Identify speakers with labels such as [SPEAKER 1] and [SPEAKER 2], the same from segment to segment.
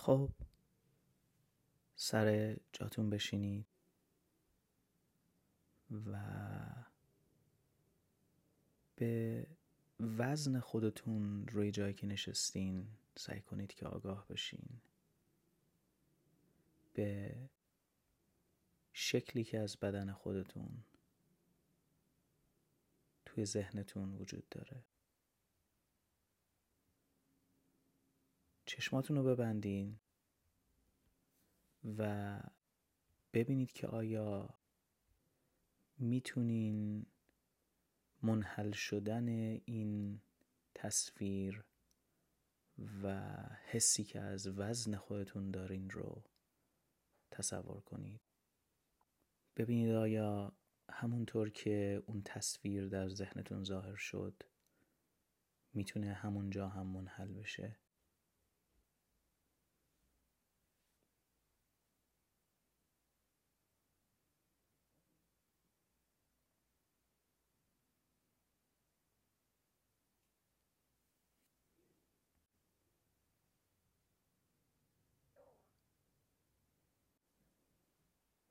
[SPEAKER 1] خب سر جاتون بشینید و به وزن خودتون روی جایی که نشستین سعی کنید که آگاه بشین. به شکلی که از بدن خودتون توی ذهنتون وجود داره. چشماتون رو ببندین و ببینید که آیا می‌تونین منحل شدن این تصویر و حسی که از وزن خودتون دارین رو تصور کنید. ببینید آیا همونطور که اون تصویر در ذهنتون ظاهر شد می‌تونه همونجا هم منحل بشه.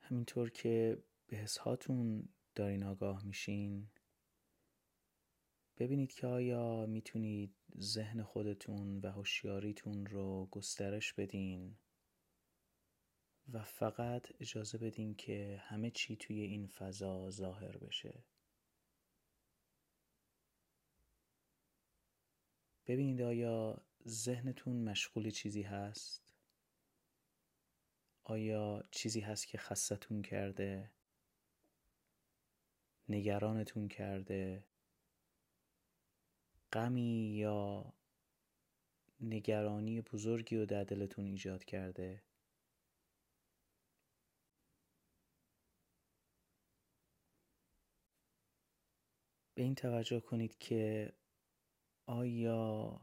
[SPEAKER 1] همینطور که به حسهاتون دارین آگاه میشین ببینید که آیا می‌تونید ذهن خودتون و هوشیاریتون رو گسترش بدین و فقط اجازه بدین که همه چی توی این فضا ظاهر بشه. ببینید آیا ذهنتون مشغول چیزی هست؟ آیا چیزی هست که خستتون کرده؟ نگرانتون کرده؟ غمی یا نگرانی بزرگی رو در دلتون ایجاد کرده؟ به این توجه کنید که آیا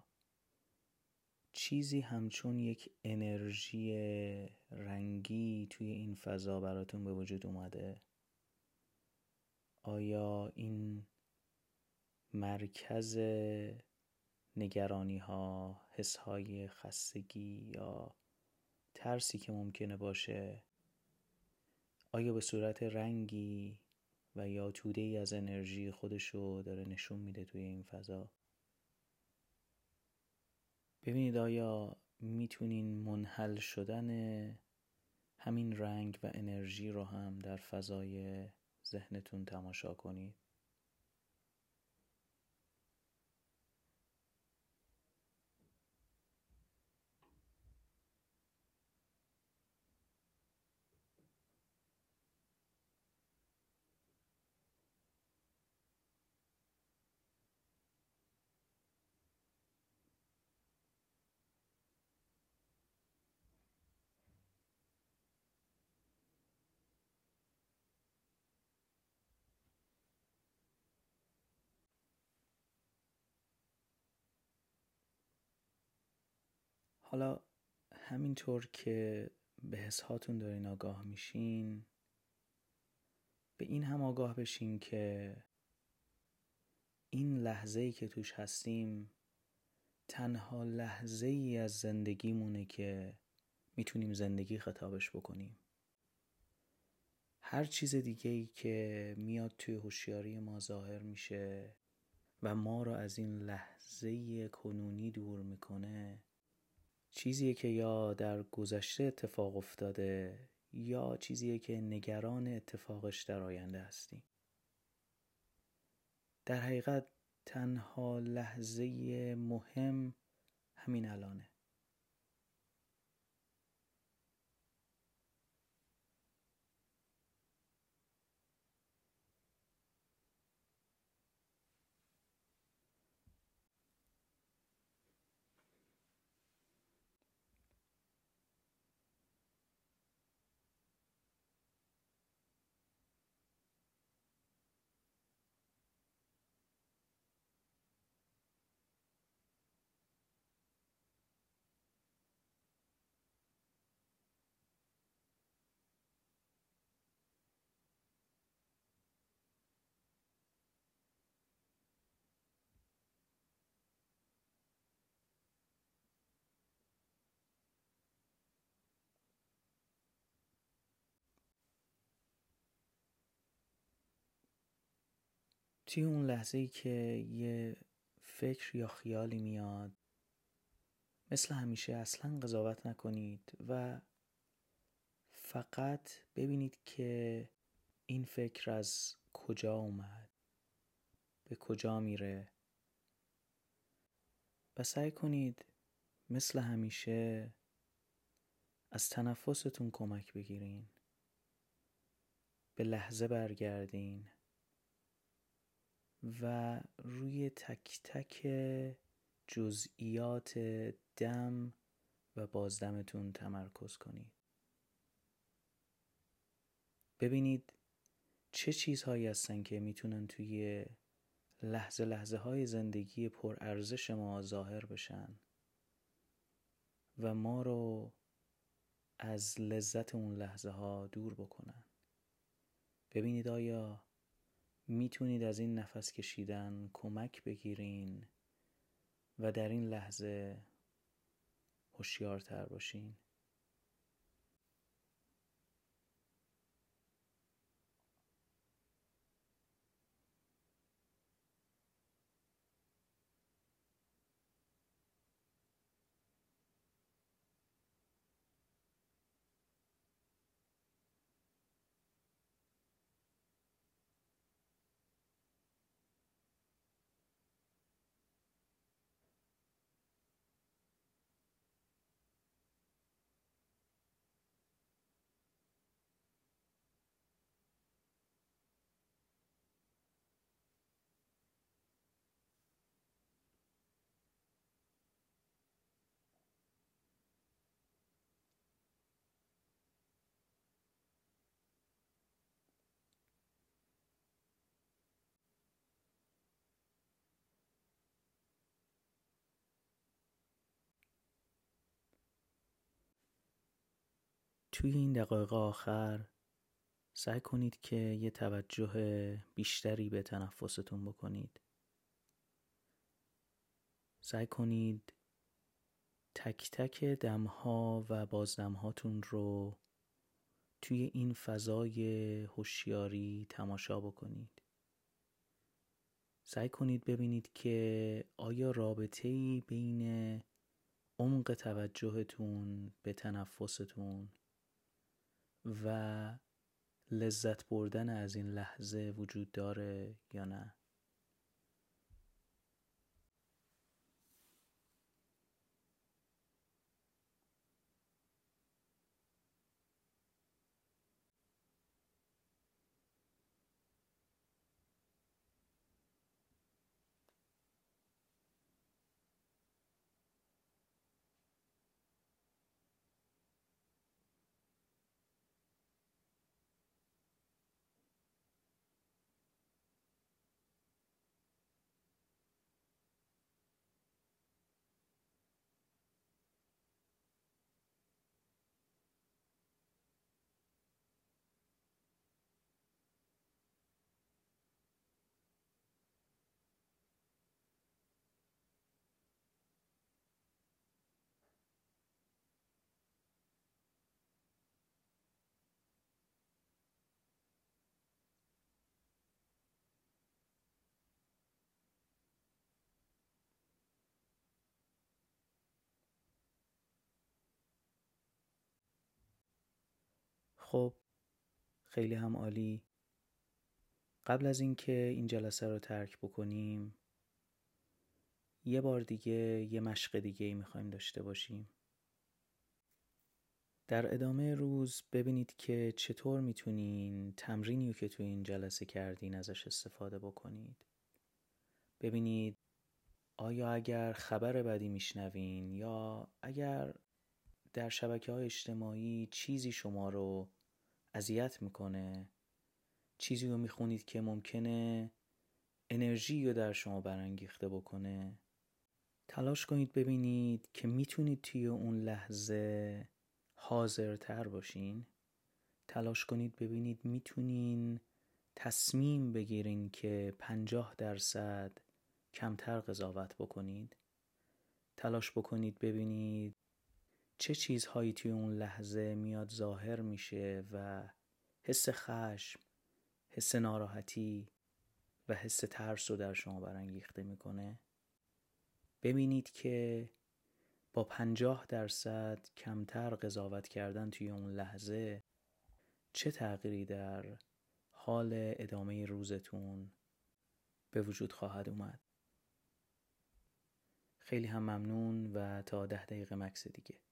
[SPEAKER 1] چیزی همچون یک انرژی رنگی توی این فضا براتون به وجود اومده؟ آیا این مرکز نگرانی ها حس های خستگی یا ترسی که ممکنه باشه آیا به صورت رنگی و یا توده ای از انرژی خودشو داره نشون میده توی این فضا؟ ببینید آیا می‌تونین منحل شدن همین رنگ و انرژی رو هم در فضای ذهنتون تماشا کنید؟ حالا همینطور که به حسهاتون دارین آگاه میشین به این هم آگاه بشین که این لحظه ای که توش هستیم تنها لحظه ای از زندگیمونه که می‌تونیم زندگی خطابش بکنیم. هر چیز دیگه ای که میاد توی هوشیاری ما ظاهر میشه و ما رو از این لحظه کنونی دور می‌کنه چیزیه که یا در گذشته اتفاق افتاده یا چیزیه که نگران اتفاقش در آینده هستیم؟ در حقیقت تنها لحظه مهم همین الانه. توی اون لحظه ای که یه فکر یا خیالی میاد مثل همیشه اصلا قضاوت نکنید و فقط ببینید که این فکر از کجا اومد به کجا میره و سعی کنید مثل همیشه از تنفستون کمک بگیرین به لحظه برگردین. و روی تک تک جزئیات دم و بازدمتون تمرکز کنید. ببینید چه چیزهایی هستن که می‌تونن توی لحظه لحظه های زندگی پر ارزش ما ظاهر بشن و ما رو از لذت اون لحظه ها دور بکنن. ببینید آیا می‌تونید از این نفس کشیدن کمک بگیرین و در این لحظه هوشیارتر باشین. توی این دقایق آخر سعی کنید که یه توجه بیشتری به تنفستون بکنید. سعی کنید تک تک دمها و بازدمهاتون رو توی این فضای هوشیاری تماشا بکنید. سعی کنید ببینید که آیا رابطه ای بین عمق توجهتون به تنفستون و لذت بردن از این لحظه وجود داره یا نه؟ خب خیلی هم عالی. قبل از اینکه این جلسه رو ترک بکنیم یه بار دیگه یه مشق دیگه ای می‌خوایم داشته باشیم. در ادامه روز ببینید که چطور می‌تونین تمرینی که تو این جلسه کردین ازش استفاده بکنید. ببینید آیا اگر خبر بدی میشنوین یا اگر در شبکه های اجتماعی چیزی شما رو اذیت می‌کنه. چیزی رو می‌خونید که ممکنه انرژی رو در شما برانگیخته بکنه. تلاش کنید ببینید که می‌تونید توی اون لحظه حاضرتر باشین. تلاش کنید ببینید می‌تونین تصمیم بگیرین که پنجاه درصد کمتر قضاوت بکنید. تلاش بکنید ببینید چه چیزهایی توی اون لحظه میاد ظاهر میشه و حس خشم، حس ناراحتی و حس ترس رو در شما برانگیخته می‌کنه؟ ببینید که با پنجاه درصد کمتر قضاوت کردن توی اون لحظه چه تغییری در حال ادامه روزتون به وجود خواهد اومد؟ خیلی هم ممنون و تا ده دقیقه مکس دیگه.